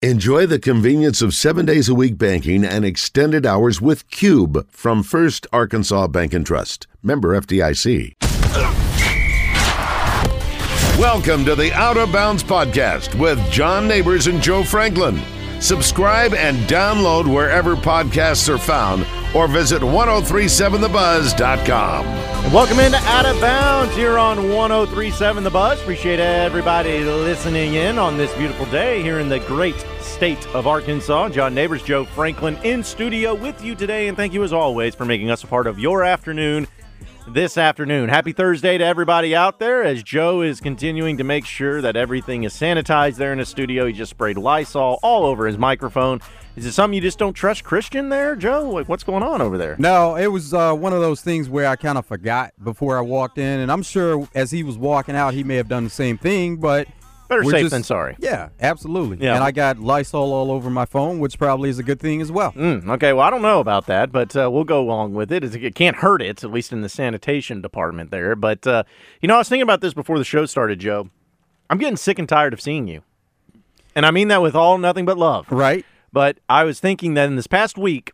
Enjoy the convenience of seven days a week banking and extended hours with Cube from First Arkansas Bank and Trust. Member FDIC. Welcome to the Out of Bounds Podcast with John Neighbors and Joe Franklin. Subscribe and download wherever podcasts are found or visit 1037thebuzz.com. And welcome into Out of Bounds here on 1037 The Buzz. Appreciate everybody listening in on this beautiful day here in the great state of Arkansas. John Neighbors, Joe Franklin in studio with you today. And thank you as always for making us a part of your afternoon this afternoon. Happy Thursday to everybody out there as Joe is continuing to make sure that everything is sanitized there in the studio. He just sprayed Lysol all over his microphone. Is it something you just don't trust Christian there, Joe? Like, what's going on over there? No, it was uh, one of those things where I kind of forgot before I walked in, and I'm sure as he was walking out, he may have done the same thing, but. Better we're safe just- than sorry. Yeah, absolutely. Yeah. And I got Lysol all over my phone, which probably is a good thing as well. Mm, okay, well, I don't know about that, but uh, we'll go along with it. It can't hurt it, at least in the sanitation department there. But, uh, you know, I was thinking about this before the show started, Joe. I'm getting sick and tired of seeing you. And I mean that with all nothing but love. Right? But I was thinking that in this past week,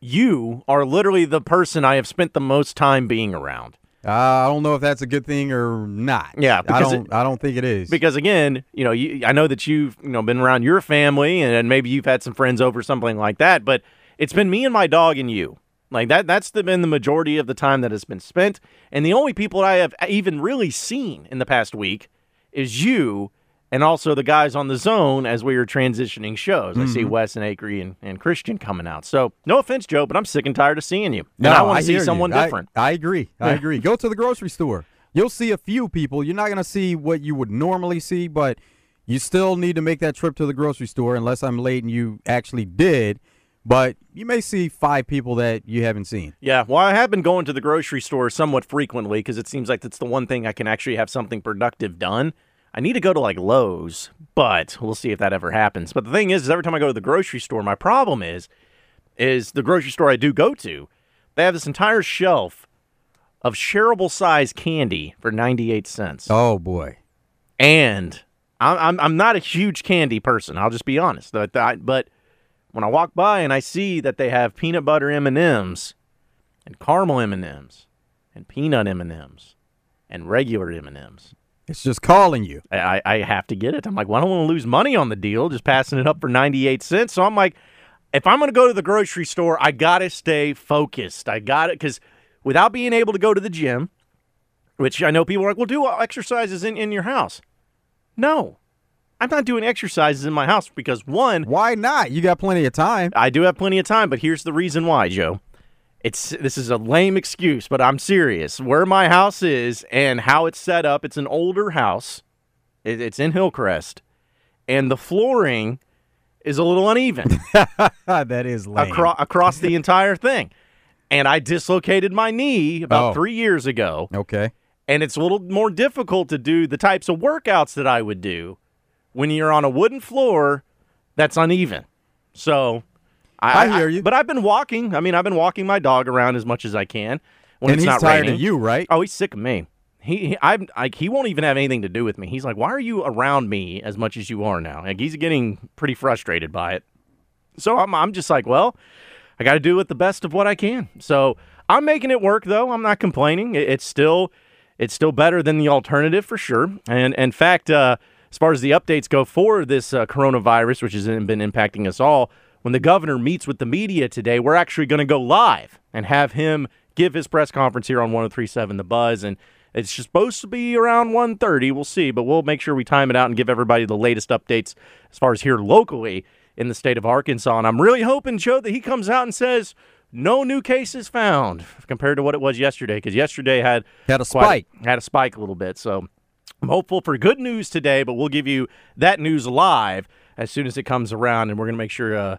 you are literally the person I have spent the most time being around. Uh, I don't know if that's a good thing or not. Yeah, I don't. I don't think it is. Because again, you know, you, I know that you've you know been around your family, and maybe you've had some friends over, something like that. But it's been me and my dog and you. Like that. That's the, been the majority of the time that has been spent. And the only people I have even really seen in the past week is you, and also the guys on the zone as we were transitioning shows. I see mm-hmm. Wes and Acree and, and Christian coming out. So no offense, Joe, but I'm sick and tired of seeing you. no, and I want to see hear you. someone I- different. I, agree. I agree. Go to the grocery store. You'll see a few people. You're not going to see what you would normally see, but you still need to make that trip to the grocery store unless I'm late and you actually did. But you may see five people that you haven't seen. Yeah, well, I have been going to the grocery store somewhat frequently because it seems like that's the one thing I can actually have something productive done. I need to go to like Lowe's, but we'll see if that ever happens. But the thing is, is every time I go to the grocery store, my problem is, is the grocery store I do go to, they have this entire shelf of shareable size candy for 98 cents. Oh boy. And I'm, I'm I'm not a huge candy person. I'll just be honest. But I, but when I walk by and I see that they have peanut butter M and caramel M and peanut M and regular M and M's, It's just calling you. I, I have to get it. I'm like, well, I don't want to lose money on the deal, just passing it up for 98 cents. So I'm like, if I'm going to go to the grocery store, I got to stay focused. I got it because without being able to go to the gym, which I know people are like, well, do exercises in, in your house. No, I'm not doing exercises in my house because one, Why not? You got plenty of time. I do have plenty of time, but here's the reason why, Joe. It's this is a lame excuse, but I'm serious. Where my house is and how it's set up, it's an older house. It, it's in Hillcrest, and the flooring is a little uneven that is lame. across across the entire thing. And I dislocated my knee about Oh. three years ago, Okay. and it's a little more difficult to do the types of workouts that I would do when you're on a wooden floor that's uneven. So I hear you. But I've been walking. I mean, I've been walking my dog around as much as I can when and it's he's not tired raining. of you, right? Oh, he's sick of me. He, he I'm like he won't even have anything to do with me. He's like, "Why are you around me as much as you are now?" Like he's getting pretty frustrated by it. So I'm I'm just like, "Well, I got to do it the best of what I can." So I'm making it work though. I'm not complaining. It, it's still it's still better than the alternative for sure. And in fact, uh, as far as the updates go for this uh, coronavirus, which has been impacting us all, when the governor meets with the media today, we're actually going to go live and have him give his press conference here on 1037 The Buzz. And it's supposed to be around 1.30. We'll see, but we'll make sure we time it out and give everybody the latest updates as far as here locally in the state of Arkansas. And I'm really hoping, Joe, that he comes out and says, no new cases found compared to what it was yesterday, because yesterday had Had a quite- spike. had a spike a little bit. So I'm hopeful for good news today, but we'll give you that news live as soon as it comes around, and we're going to make sure uh,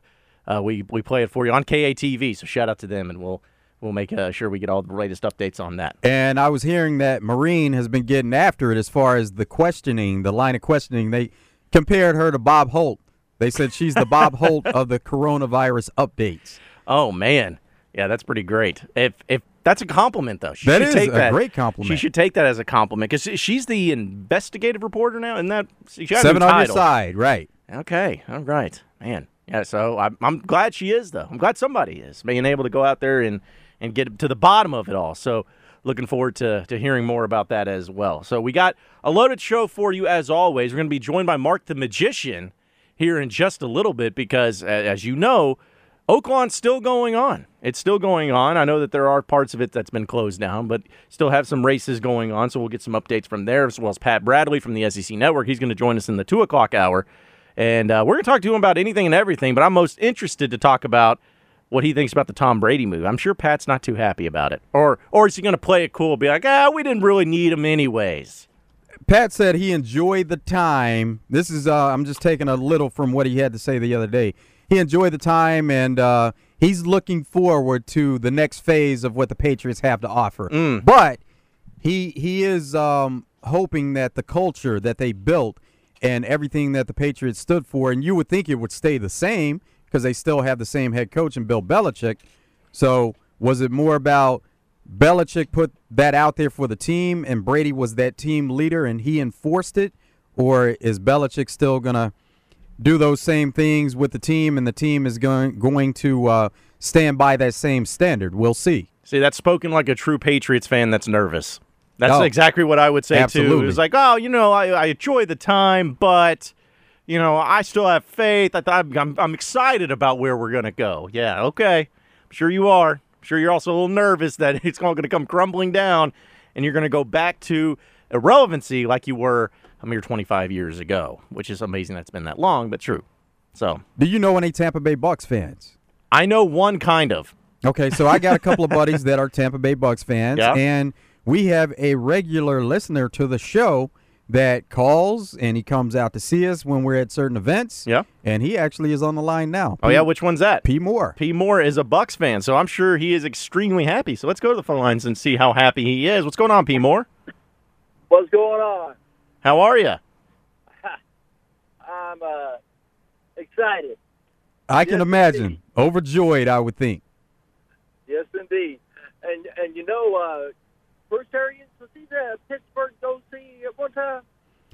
uh, we we play it for you on KATV. So shout out to them, and we'll we'll make uh, sure we get all the latest updates on that. And I was hearing that Marine has been getting after it as far as the questioning, the line of questioning. They compared her to Bob Holt. They said she's the Bob Holt of the coronavirus updates. Oh man, yeah, that's pretty great. If if that's a compliment, though, she That should is take a that. great compliment. She should take that as a compliment because she's the investigative reporter now. And that she got a Seven on your side, right? Okay, all right, man. Yeah, so I'm, I'm glad she is, though. I'm glad somebody is being able to go out there and, and get to the bottom of it all. So, looking forward to, to hearing more about that as well. So, we got a loaded show for you as always. We're going to be joined by Mark the Magician here in just a little bit because, as you know, Oaklawn's still going on. It's still going on. I know that there are parts of it that's been closed down, but still have some races going on. So we'll get some updates from there, as well as Pat Bradley from the SEC Network. He's going to join us in the two o'clock hour, and uh, we're going to talk to him about anything and everything. But I'm most interested to talk about what he thinks about the Tom Brady move. I'm sure Pat's not too happy about it, or or is he going to play it cool, be like, ah, we didn't really need him anyways. Pat said he enjoyed the time. This is uh, I'm just taking a little from what he had to say the other day. He enjoyed the time and uh, he's looking forward to the next phase of what the Patriots have to offer. Mm. But he he is um, hoping that the culture that they built and everything that the Patriots stood for, and you would think it would stay the same because they still have the same head coach in Bill Belichick. So was it more about Belichick put that out there for the team, and Brady was that team leader, and he enforced it, or is Belichick still gonna do those same things with the team, and the team is going going to uh, stand by that same standard? We'll see. See, that's spoken like a true Patriots fan that's nervous. That's Oh, exactly what I would say too. absolutely. It's like, oh, you know, I, I enjoy the time, but you know, I still have faith. I, I'm, I'm I'm excited about where we're gonna go. Yeah, okay, I'm sure you are. I'm sure you're also a little nervous that it's all gonna come crumbling down, and you're gonna go back to irrelevancy like you were a mere 25 years ago, which is amazing. That's been that long, but true. So Do you know any Tampa Bay Bucs fans? I know one kind of. Okay, so I got a couple of buddies that are Tampa Bay Bucs fans, Yeah. and we have a regular listener to the show that calls and he comes out to see us when we're at certain events. Yeah. and he actually is on the line now. Oh yeah, which one's that? P Moore. P. Moore is a Bucs fan, so I'm sure he is extremely happy. So let's go to the phone lines and see how happy he is. What's going on, P. Moore? What's going on? How are you? I'm uh, excited. I can Yes, imagine indeed. overjoyed. I would think. Yes, indeed. And and you know, uh, Bruce Arians was he the Pittsburgh OC at one time?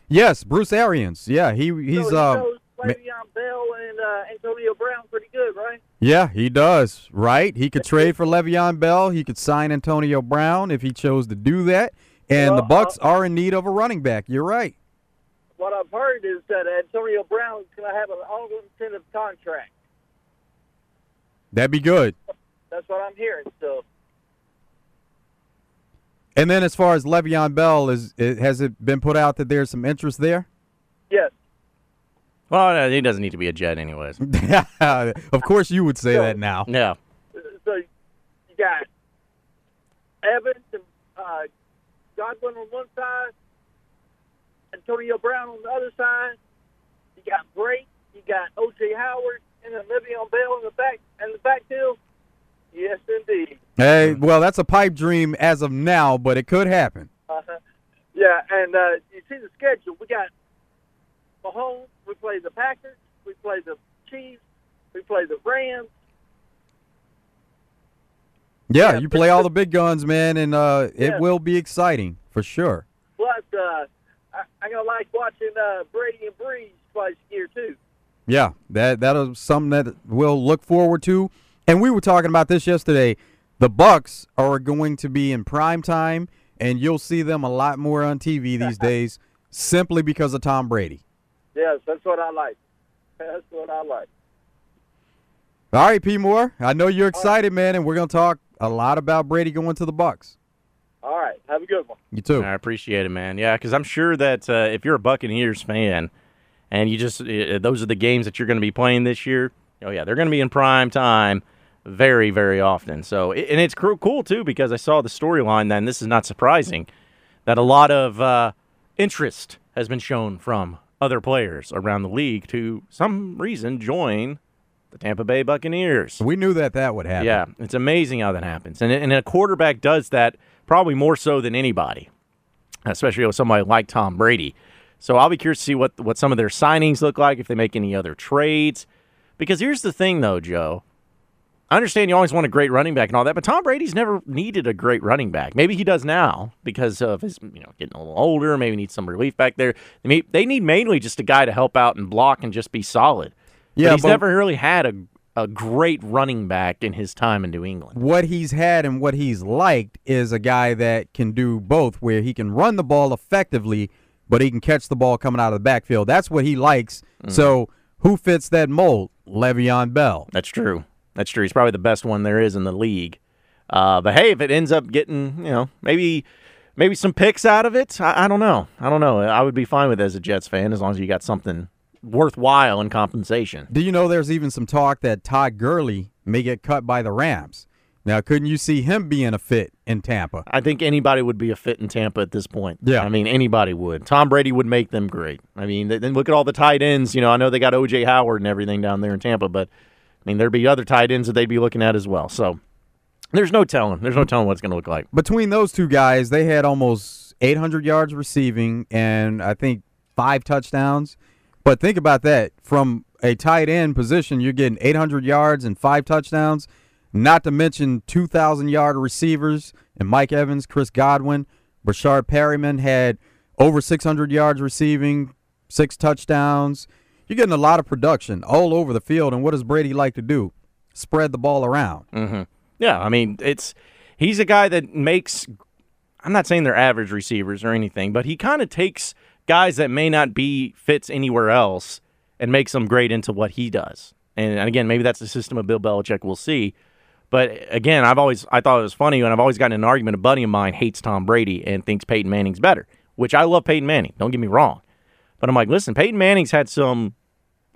Yes, Bruce Arians. Yeah, he he's so he um. knows Le'Veon Bell and uh, Antonio Brown pretty good, right? Yeah, he does. Right? He could trade for Le'Veon Bell. He could sign Antonio Brown if he chose to do that. And the Bucs uh, are in need of a running back. You're right. What I've heard is that Antonio Brown is going to have an all-incentive contract. That'd be good. That's what I'm hearing. So And then as far as Le'Veon Bell, is it, has it been put out that there's some interest there? yes, Well, no, he doesn't need to be a Jet, anyways. of course, you would say that now. Yeah. so you got Evans and uh, Godwin on one side, Antonio Brown on the other side. You got Drake, you got O.J. Howard, and then Le'Veon Bell in the back and the backfield. Yes, indeed. Hey, well, that's a pipe dream as of now, but it could happen. Uh-huh. Yeah, and uh, you see the schedule. We got Mahomes. We play the Packers. We play the Chiefs. We play the Rams. Yeah, Yeah, you play all the big guns, man, and uh, it Yeah. will be exciting for sure. Plus, uh, I, I'm gonna like watching uh, Brady and Brees twice a year too. Yeah, that that is something that we'll look forward to. And we were talking about this yesterday. The Bucs are going to be in prime time, and you'll see them a lot more on TV these days, simply because of Tom Brady. Yes, that's what I like. That's what I like. All right, P. Moore, I know you're excited, man, and we're going to talk a lot about Brady going to the Bucs. All right, have a good one. You too. I appreciate it, man. Yeah, because I'm sure that uh, if you're a Buccaneers fan and you just uh, those are the games that you're going to be playing this year. Oh yeah, they're going to be in prime time very, very often. So and it's cool, cool too because I saw the storyline. Then this is not surprising that a lot of uh, interest has been shown from other players around the league to some reason join the Tampa Bay Buccaneers. We knew that that would happen. Yeah, it's amazing how that happens, and and a quarterback does that probably more so than anybody, especially with somebody like Tom Brady. So I'll be curious to see what what some of their signings look like if they make any other trades. Because here's the thing, though, Joe, I understand you always want a great running back and all that, but Tom Brady's never needed a great running back. Maybe he does now because of his, you know, getting a little older. Maybe needs some relief back there. They may- they need mainly just a guy to help out and block and just be solid. Yeah, but he's but- never really had a a great running back in his time in New England. what he's had and what he's liked is a guy that can do both, where he can run the ball effectively, but he can catch the ball coming out of the backfield. That's what he likes. Mm. So who fits that mold? Le'Veon Bell. That's true. That's true. He's probably the best one there is in the league. Uh, but hey, if it ends up getting, you know, maybe maybe some picks out of it, I, I don't know. I don't know. I would be fine with it as a Jets fan as long as you got something worthwhile in compensation. Do you know there's even some talk that Todd Gurley may get cut by the Rams? Now, couldn't you see him being a fit in Tampa? I think anybody would be a fit in Tampa at this point. Yeah. I mean, anybody would. Tom Brady would make them great. I mean, then look at all the tight ends. You know, I know they got O.J. Howard and everything down there in Tampa, but mean, there'd be other tight ends that they'd be looking at as well. So there's no telling. There's no telling what it's going to look like. Between those two guys, they had almost 800 yards receiving and I think five touchdowns. But think about that. From a tight end position, you're getting 800 yards and five touchdowns, not to mention 2,000 yard receivers and Mike Evans, Chris Godwin. Breshad Perriman had over 600 yards receiving, six touchdowns. You're getting a lot of production all over the field. And what does Brady like to do? Spread the ball around. Mm-hmm. Yeah, I mean, it's he's a guy that makes. I'm not saying they're average receivers or anything, but he kind of takes guys that may not be fits anywhere else and makes them great into what he does. And again, maybe that's the system of Bill Belichick. We'll see. But again, I've always I thought it was funny, and I've always gotten an argument. A buddy of mine hates Tom Brady and thinks Peyton Manning's better, which I love Peyton Manning. Don't get me wrong, but I'm like, listen, Peyton Manning's had some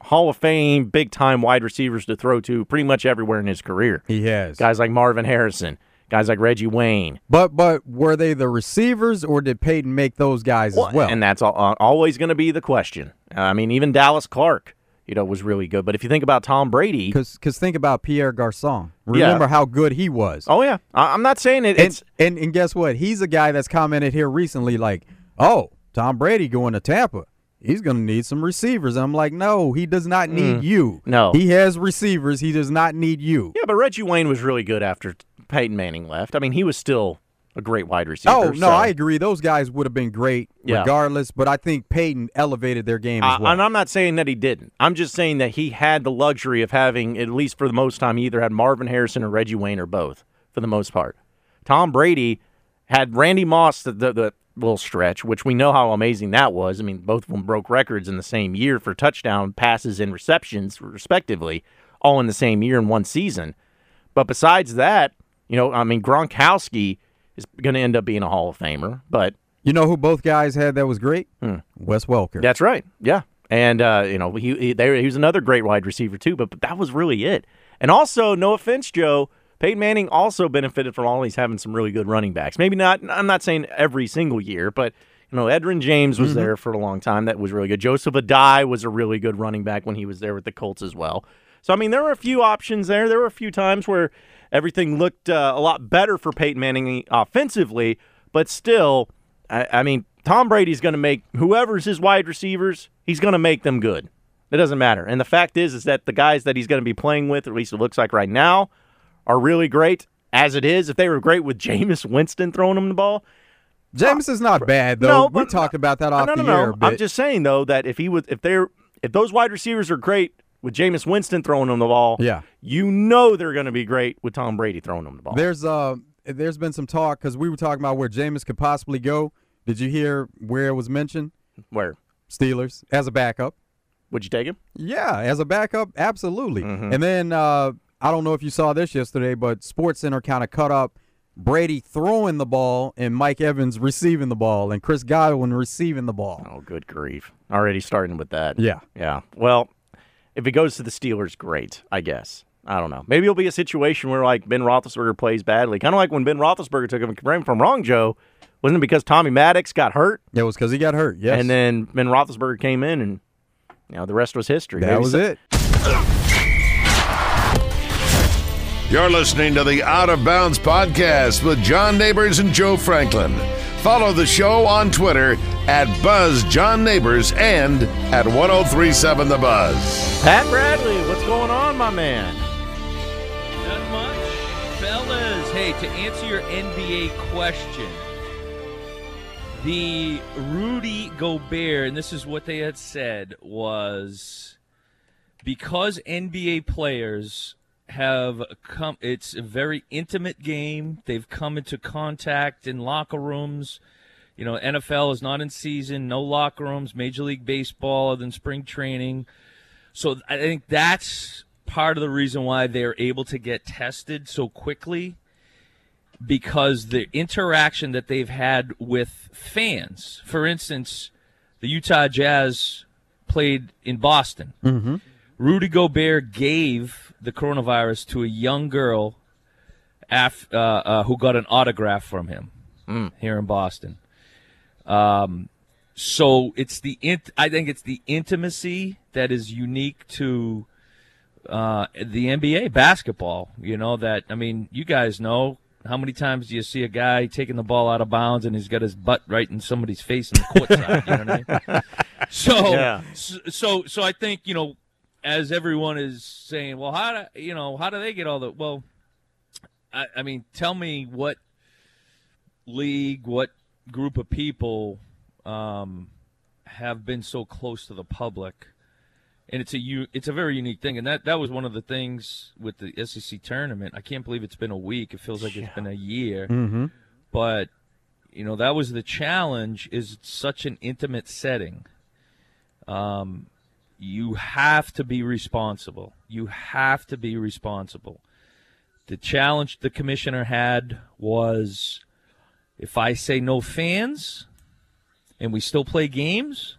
Hall of Fame, big time wide receivers to throw to pretty much everywhere in his career He has. guys like Marvin Harrison, guys like Reggie Wayne. But but were they the receivers or did Peyton make those guys as well? And that's al- uh, always going to be the question. Uh, I mean, even Dallas Clark, you know, was really good. But if you think about Tom Brady, Because think about Pierre Garcon. Remember how good he was. oh yeah, I- I'm not saying it, and, and and guess what? He's a guy that's commented here recently like, "Oh, Tom Brady going to Tampa. He's going to need some receivers." I'm like, "No, he does not need you. Mm. No. He has receivers. He does not need you." yeah. But Reggie Wayne was really good after Peyton Manning left. I mean, he was still a great wide receiver. Oh, no, so- I agree. Those guys would have been great Yeah. regardless, but I think Peyton elevated their game as well. and I'm not saying that he didn't. I'm just saying that he had the luxury of having, at least for the most time, he either had Marvin Harrison or Reggie Wayne or both for the most part. Tom Brady had Randy Moss the, the, the little stretch, which we know how amazing that was. I mean, both of them broke records in the same year for touchdown passes and receptions, respectively, all in the same year in one season. But besides that, you know, I mean, Gronkowski is going to end up being a Hall of Famer, but you know who both guys had that was great? Wes Welker. that's right. Yeah. And uh, you know, he he, there, he was another great wide receiver too, but, but that was really it. And also, no offense, Joe, Peyton Manning also benefited from all always having some really good running backs. Maybe not. I'm not saying every single year, but you know, Edgerrin James was there for a long time. That was really good. Joseph Addai was a really good running back when he was there with the Colts as well. So I mean, there were a few options there. There were a few times where everything looked uh, a lot better for Peyton Manning offensively, but still, I, I mean, Tom Brady's going to make whoever's his wide receivers, he's going to make them good. It doesn't matter. And the fact is, is that the guys that he's going to be playing with, at least it looks like right now, are really great. As it is, if they were great with Jameis Winston throwing them the ball, Jameis is not bad though. no, we talked about that off no, no, the no. air. I'm just saying though that if he was, if they're, if those wide receivers are great with Jameis Winston throwing them the ball, Yeah. you know they're going to be great with Tom Brady throwing them the ball. There's uh there's been some talk because we were talking about where Jameis could possibly go. Did you hear where it was mentioned? Where Steelers as a backup. would you take him? Yeah, as a backup, absolutely. Mm-hmm. And then uh, I don't know if you saw this yesterday, but SportsCenter kind of cut up Brady throwing the ball and Mike Evans receiving the ball and Chris Godwin receiving the ball. Oh, good grief! Already starting with that. Yeah. Yeah. Well, if it goes to the Steelers, great, I guess. I don't know. Maybe it'll be a situation where like Ben Roethlisberger plays badly, kind of like when Ben Roethlisberger took him. Correct me wrong, Joe. Wasn't it because Tommy Maddox got hurt, Yeah, It was because he got hurt. Yes. and then Ben Roethlisberger came in, and you know the rest was history. that Maybe was so- it. You're listening to the Out of Bounds podcast with John Neighbors and Joe Franklin. Follow the show on Twitter at Buzz John Neighbors and at 1037 The Buzz. Pat Bradley, what's going on, my man? Not much. Fellas, hey, to answer your NBA question, the Rudy Gobert, and this is what they had said, was because NBA players have come, it's a very intimate game. They've come into contact in locker rooms. You know, NFL is not in season, no locker rooms, Major League Baseball, other than spring training. So I think that's part of the reason why they're able to get tested so quickly because the interaction that they've had with fans. For instance, the Utah Jazz played in Boston. Mm-hmm. Rudy Gobert gave the coronavirus to a young girl af- uh, uh, who got an autograph from him here in Boston. Um, so it's the int- I think it's the intimacy that is unique to uh, the NBA basketball. You know that I mean, you guys know how many times do you see a guy taking the ball out of bounds and he's got his butt right in somebody's face in the court side? You know what I mean? So, Yeah. so, so, so I think you know, as everyone is saying, well, how do you know how do they get all the well? I, I mean, tell me what league, what group of people um, have been so close to the public, and it's a u- it's a very unique thing, and that that was one of the things with the SEC tournament. I can't believe it's been a week; it feels like it's been a year, Mm-hmm. but you know that was the challenge. Is it's such an intimate setting. Um, you have to be responsible. You have to be responsible. The challenge the commissioner had was if I say no fans and we still play games,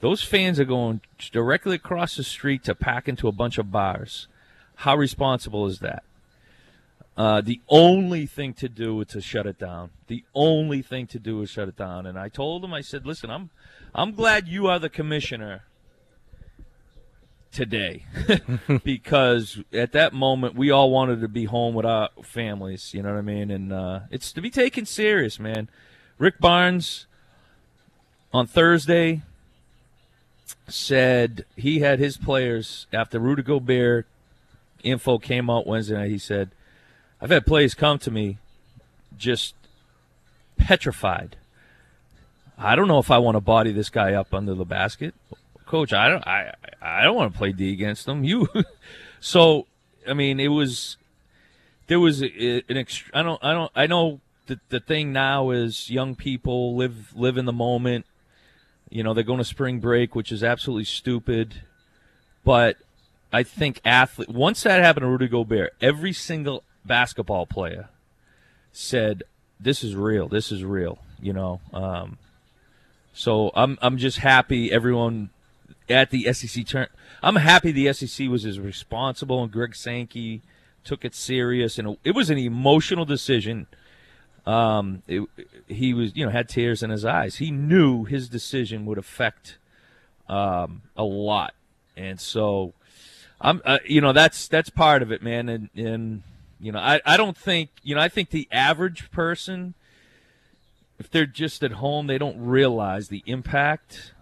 those fans are going directly across the street to pack into a bunch of bars. How responsible is that? Uh, the only thing to do is to shut it down. The only thing to do is shut it down. And I told him, I said, listen, I'm, I'm glad you are the commissioner today. Because at that moment we all wanted to be home with our families you know what i mean? And uh, it's to be taken serious man. Rick barnes on thursday said he had his players after rudy gobert info came out wednesday night he said i've had players come to me just petrified. I don't know if i want to body this guy up under the basket coach, I don't, I, I don't want to play D against them. You, so, I mean, it was, there was an ext- I don't, I don't, I know the the thing now is young people live live in the moment. You know, they're going to spring break, which is absolutely stupid. But I think athlete once that happened to Rudy Gobert, every single basketball player said, "This is real. This is real." You know, um, so I'm I'm just happy everyone at the SEC turn. I'm happy the SEC was as responsible and Greg Sankey took it serious and it was an emotional decision. Um, it, he was you know had tears in his eyes. He knew his decision would affect um, a lot, and so I'm uh, you know that's that's part of it, man. And and you know I I don't think you know I think the average person if they're just at home, they don't realize the impact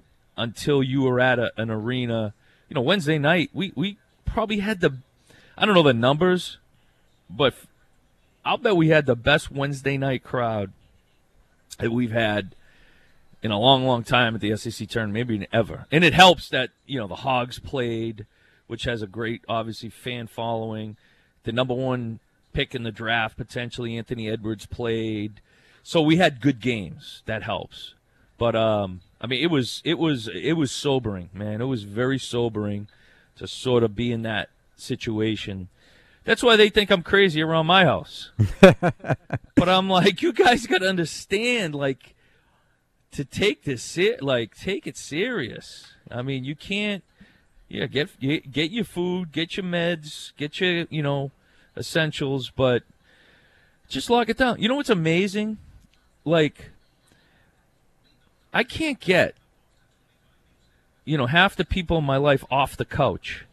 until you were at a, an arena. You know, Wednesday night, we, we probably had the, I don't know the numbers, but I'll bet we had the best Wednesday night crowd that we've had in a long, long time at the SEC tournament, maybe ever. And it helps that, you know, the Hogs played, which has a great, obviously, fan following. The number one pick in the draft, potentially Anthony Edwards played so we had good games. That helps. But um, I mean, it was it was it was sobering, man. It was very sobering to sort of be in that situation. That's why they think I'm crazy around my house. but I'm like, you guys got to understand, like, to take this ser- like take it serious. I mean, you can't. Yeah, get get get your food, get your meds, get your you know essentials, but just lock it down. You know what's amazing? Like, I can't get, you know, half the people in my life off the couch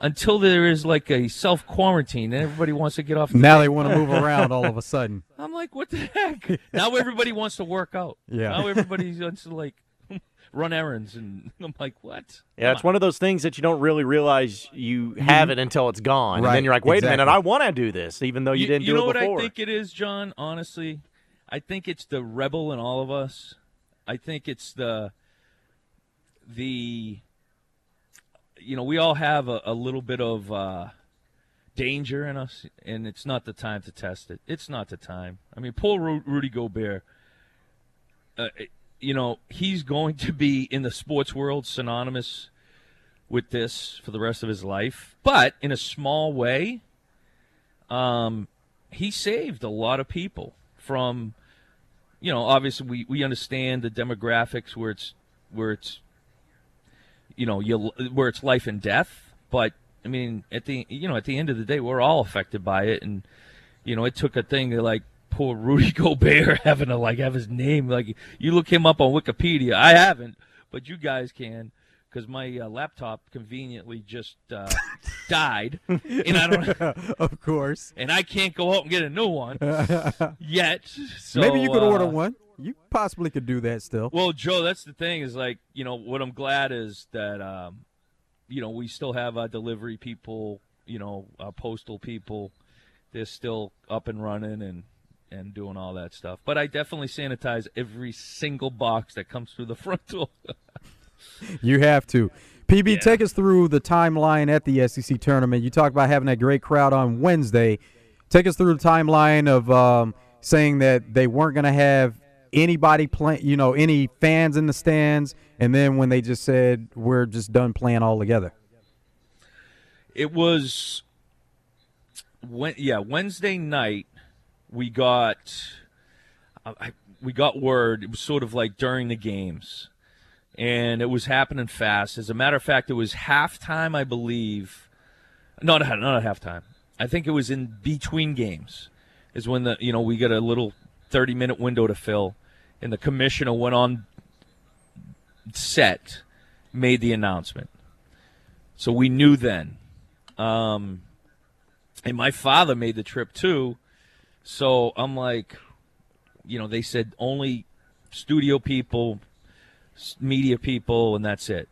until there is like a self quarantine and everybody wants to get off. The Now they want to move around all of a sudden. I'm like, what the heck? now everybody wants to work out. Yeah. Now everybody wants to like. run errands, and I'm like, what? Yeah, it's one of those things that you don't really realize you have it until it's gone, and then you're like, wait a minute. I want to do this, even though you, didn't you do know it what before. I think it is, John? Honestly, I think it's the rebel in all of us. I think it's the the you know we all have a, a little bit of uh, danger in us, and it's not the time to test it. It's not the time. I mean, Ru- Rudy Gobert. Uh, you know he's going to be in the sports world synonymous with this for the rest of his life, but in a small way um, he saved a lot of people from, you know, obviously we, we understand the demographics where it's where it's, you know, you where it's life and death. But I mean, at the you know at the end of the day, we're all affected by it, and you know, it took a thing to like poor Rudy Gobert having to like have his name like you look him up on Wikipedia. I haven't, but you guys can. Because my uh, laptop conveniently just uh, died, and I don't, of course. and I can't go out and get a new one yet. So, Maybe you could order uh, one. You possibly could do that still. Well, Joe, that's the thing is like you know what I'm glad is that um, you know we still have our delivery people, you know, our postal people. They're still up and running and and doing all that stuff. But I definitely sanitize every single box that comes through the front door. You have to. PB, Yeah. take us through the timeline at the SEC tournament. You talked about having that great crowd on Wednesday. Take us through the timeline of um, saying that they weren't going to have anybody play, you know, any fans in the stands, and then when they just said we're just done playing all together. It was when yeah Wednesday night we got I- we got word it was sort of like during the games and it was happening fast. As a matter of fact it was halftime I believe. No not, not at halftime. I think it was in between games is when the you know we got a little 30 minute window to fill and the commissioner went on set made the announcement. So we knew then. Um, and my father made the trip too. So I'm like, you know, they said only studio people, media people, and that's it.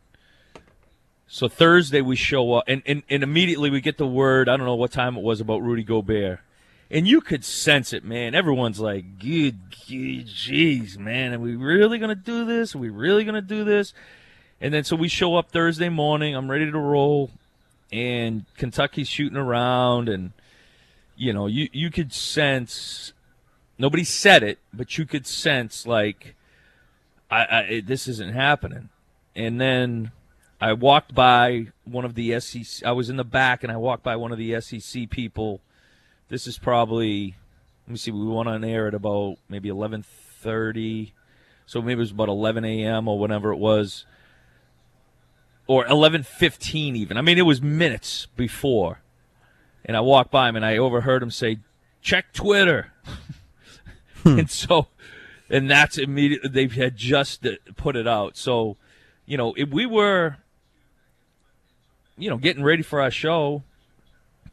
So Thursday we show up, and, and, and immediately we get the word. I don't know what time it was about Rudy Gobert, and you could sense it, man. Everyone's like, "Good, jeez, man, are we really gonna do this? Are we really gonna do this?" And then so we show up Thursday morning. I'm ready to roll and Kentucky's shooting around, and you know, you you could sense. Nobody said it, but you could sense like, I, I this isn't happening. And then I walked by one of the SEC. I was in the back, and I walked by one of the SEC people. This is probably. Let me see. We went on air at about maybe eleven thirty, so maybe it was about eleven a.m. or whatever it was or 11:15 even. I mean, it was minutes before. And I walked by him and I overheard him say, "Check Twitter." and so and that's immediately they had just put it out. So, you know, if we were you know, getting ready for our show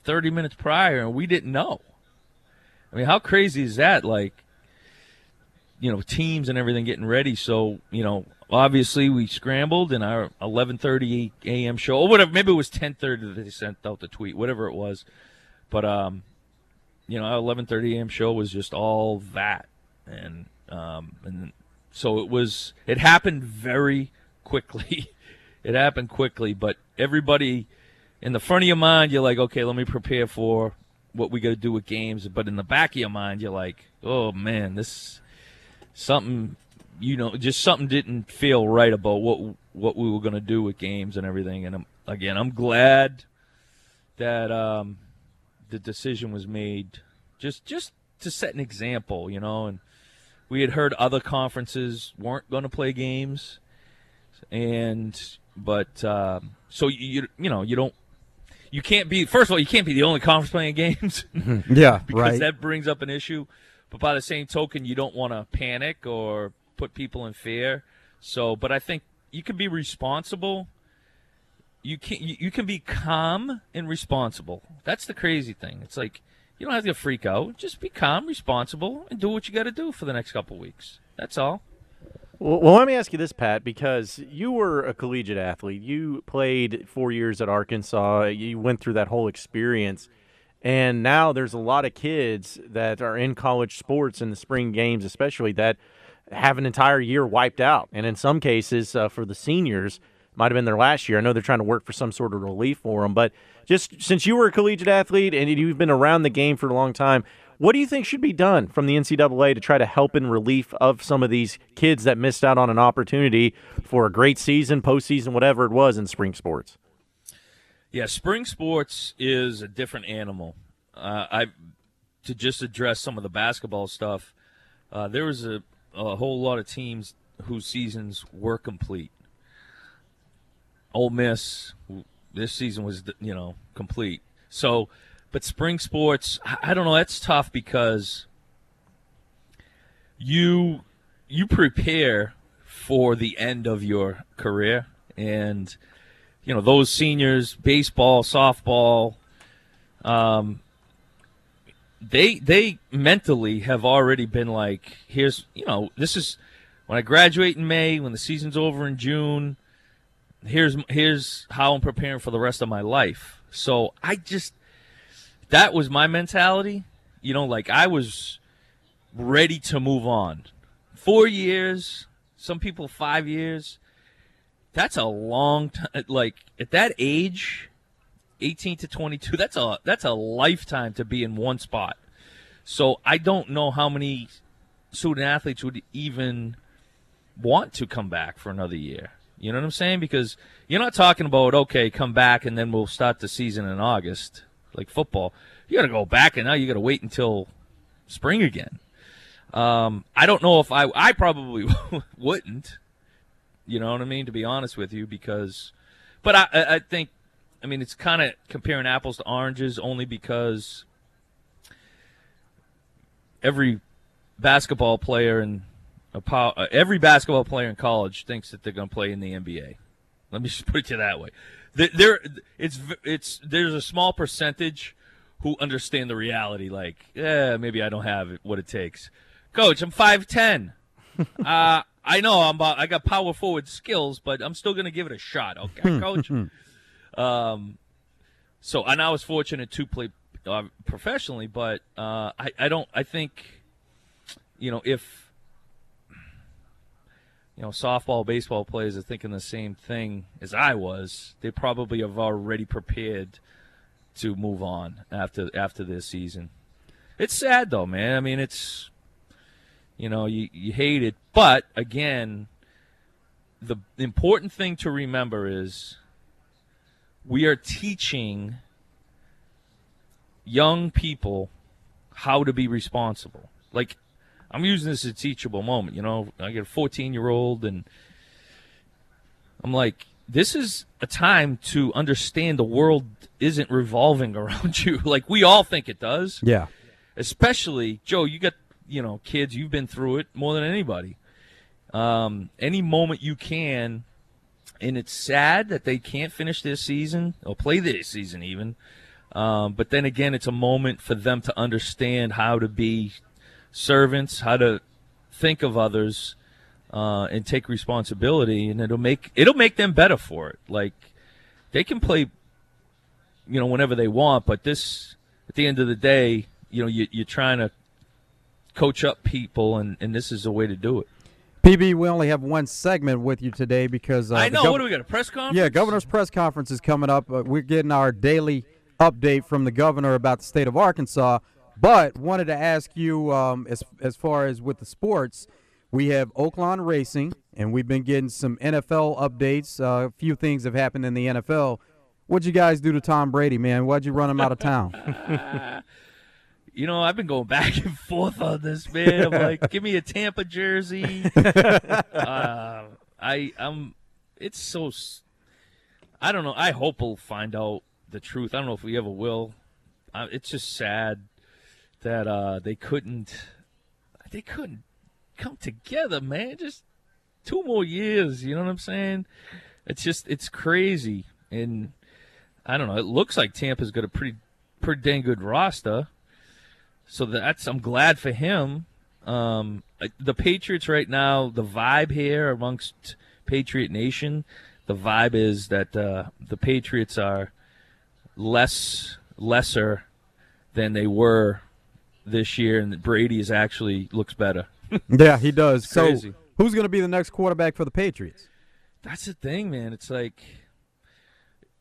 30 minutes prior and we didn't know. I mean, how crazy is that like you know, teams and everything getting ready. So, you know, obviously we scrambled in our 11:30 a.m. show or whatever. Maybe it was 10:30 that they sent out the tweet, whatever it was. But um, you know, our 11:30 a.m. show was just all that, and um, and so it was. It happened very quickly. it happened quickly, but everybody in the front of your mind, you're like, okay, let me prepare for what we got to do with games. But in the back of your mind, you're like, oh man, this something you know just something didn't feel right about what what we were going to do with games and everything and I'm, again I'm glad that um, the decision was made just just to set an example you know and we had heard other conferences weren't going to play games and but um, so you you know you don't you can't be first of all you can't be the only conference playing games Yeah, because right. that brings up an issue. But by the same token, you don't want to panic or put people in fear. So, but I think you can be responsible. You can you, you can be calm and responsible. That's the crazy thing. It's like you don't have to freak out. Just be calm, responsible, and do what you got to do for the next couple weeks. That's all. Well, let me ask you this, Pat, because you were a collegiate athlete. You played four years at Arkansas. You went through that whole experience. And now there's a lot of kids that are in college sports in the spring games, especially that have an entire year wiped out. And in some cases, uh, for the seniors, might have been their last year. I know they're trying to work for some sort of relief for them. But just since you were a collegiate athlete and you've been around the game for a long time, what do you think should be done from the NCAA to try to help in relief of some of these kids that missed out on an opportunity for a great season, postseason, whatever it was in spring sports? Yeah, spring sports is a different animal. Uh, I to just address some of the basketball stuff. Uh, there was a, a whole lot of teams whose seasons were complete. Ole Miss, this season was you know complete. So but spring sports, I don't know. That's tough because you you prepare for the end of your career, and you know those seniors, baseball, softball, um, they they mentally have already been like, here's you know this is when I graduate in May, when the season's over in June. Here's here's how I'm preparing for the rest of my life. So I just that was my mentality. You know, like I was ready to move on. Four years, some people five years. That's a long time. Like at that age, 18 to 22, that's a that's a lifetime to be in one spot. So I don't know how many student athletes would even want to come back for another year. You know what I'm saying? Because you're not talking about okay, come back and then we'll start the season in August like football. You got to go back, and now you got to wait until spring again. Um, I don't know if I I probably wouldn't. You know what I mean? To be honest with you, because, but I I think, I mean, it's kind of comparing apples to oranges only because every basketball player and every basketball player in college thinks that they're going to play in the NBA. Let me just put it to that way. There it's it's there's a small percentage who understand the reality like yeah maybe i don't have what it takes. Coach i'm 510 uh i know i'm about, i got power forward skills but i'm still gonna give it a shot okay coach? Um so and i was fortunate to play uh, professionally but uh i i don't i think you know if you know, softball, baseball players are thinking the same thing as I was. They probably have already prepared to move on after after this season. It's sad though, man. I mean, it's you know, you you hate it, but again, the important thing to remember is we are teaching young people how to be responsible. Like I'm using this as a teachable moment. You know, I get a 14 year old, and I'm like, this is a time to understand the world isn't revolving around you like we all think it does. Yeah. Especially Joe, you got you know kids. You've been through it more than anybody. Um, any moment you can, and it's sad that they can't finish this season or play this season even. Um, but then again, it's a moment for them to understand how to be servants, how to think of others, uh, and take responsibility, and it'll make it'll make them better for it. Like they can play, you know, whenever they want, but this at the end of the day, you know, you, you're trying to coach up people, and, and this is a way to do it. PB, we only have one segment with you today because uh, I know. Gov- what do we got? A press conference? Yeah, governor's press conference is coming up. Uh, we're getting our daily update from the governor about the state of Arkansas. But wanted to ask you, um, as as far as with the sports, we have Oaklawn Racing, and we've been getting some NFL updates. Uh, a few things have happened in the NFL. What'd you guys do to Tom Brady, man? Why'd you run him out of town? you know, I've been going back and forth on this, man. I'm like, give me a Tampa jersey. uh, I, I'm. It's so. I don't know. I hope we'll find out the truth. I don't know if we ever will. Uh, it's just sad that uh, they couldn't they couldn't come together, man. Just two more years, you know what I'm saying? It's just it's crazy, and I don't know. It looks like Tampa's got a pretty pretty dang good roster, so that's I'm glad for him. Um, the Patriots right now, the vibe here amongst Patriot Nation, the vibe is that uh, the Patriots are less lesser than they were this year, and Brady is actually looks better. Yeah, he does. So, crazy. who's going to be the next quarterback for the Patriots? That's the thing, man. It's like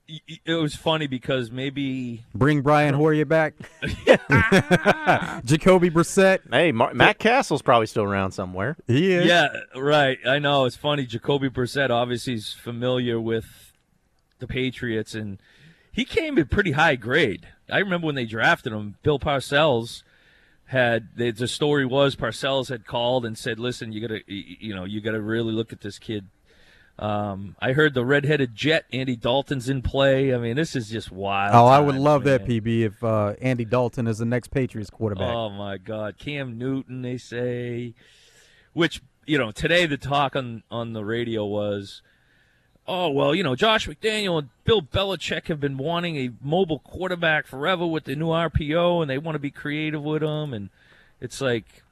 y- y- it was funny because maybe Bring Brian Hoyer back. Jacoby Brissett. Hey, Mar- Matt Cassel's probably still around somewhere. He is. Yeah, right. I know. It's funny. Jacoby Brissett obviously is familiar with the Patriots, and he came in pretty high grade. I remember when they drafted him, Bill Parcells had the, the story was Parcells had called and said, "Listen, you gotta, you know, you gotta really look at this kid." Um, I heard the redheaded jet, Andy Dalton's in play. I mean, this is just wild. Oh, I would love that. PB, if uh, Andy Dalton is the next Patriots quarterback. Oh my God, Cam Newton, they say. Which you know, today the talk on on the radio was, oh well, you know, Josh McDaniel and Bill Belichick have been wanting a mobile quarterback forever with the new RPO, and they want to be creative with him. And it's like,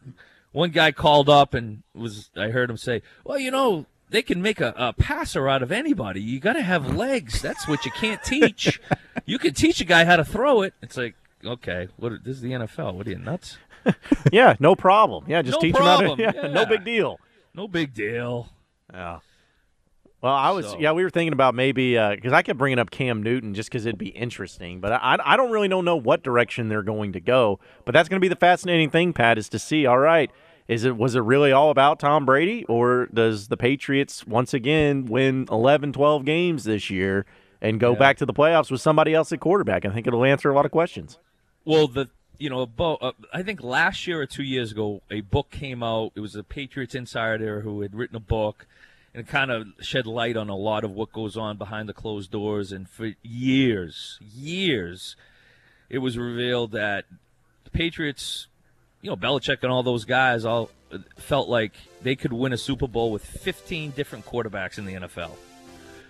one guy called up and was, I heard him say, well, you know. They can make a, a passer out of anybody. You got to have legs. That's what you can't teach. you can teach a guy how to throw it. It's like, okay, what? This is the NFL. What are you nuts? Yeah, no problem. Yeah, just No teach problem, him how to. Yeah, No big deal. No big deal. Yeah. Well, I was So- yeah. We were thinking about maybe because I kept bringing up Cam Newton just because it'd be interesting, but I I don't really know know what direction they're going to go. But that's going to be the fascinating thing, Pat, is to see. All right, is it was it really all about Tom Brady, or does the Patriots once again win 11, 12 games this year and go Yeah. back to the playoffs with somebody else at quarterback? I think it'll answer a lot of questions. Well, the you know, uh, I think last year or two years ago, a book came out. It was a Patriots insider who had written a book and kind of shed light on a lot of what goes on behind the closed doors. And for years, years, it was revealed that the Patriots, you know, Belichick and all those guys all felt like they could win a Super Bowl with 15 different quarterbacks in the NFL.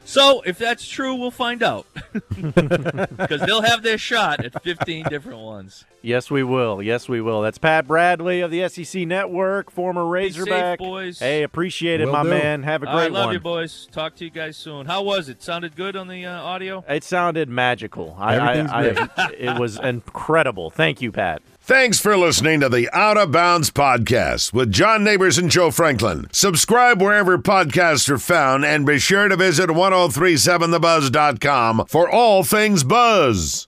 So, if that's true, we'll find out. Because they'll have their shot at 15 different ones. Yes, we will. Yes, we will. That's Pat Bradley of the SEC Network, former Be safe, Razorback. boys. Hey, appreciate it, Will my do. man. Have a great great I love one. you, boys. Talk to you guys soon. How was it? Sounded good on the uh, audio? It sounded magical. I, Everything's I, I, it was incredible. Thank you, Pat. Thanks for listening to the Out of Bounds podcast with John Neighbors and Joe Franklin. Subscribe wherever podcasts are found and be sure to visit 1037thebuzz.com for all things buzz.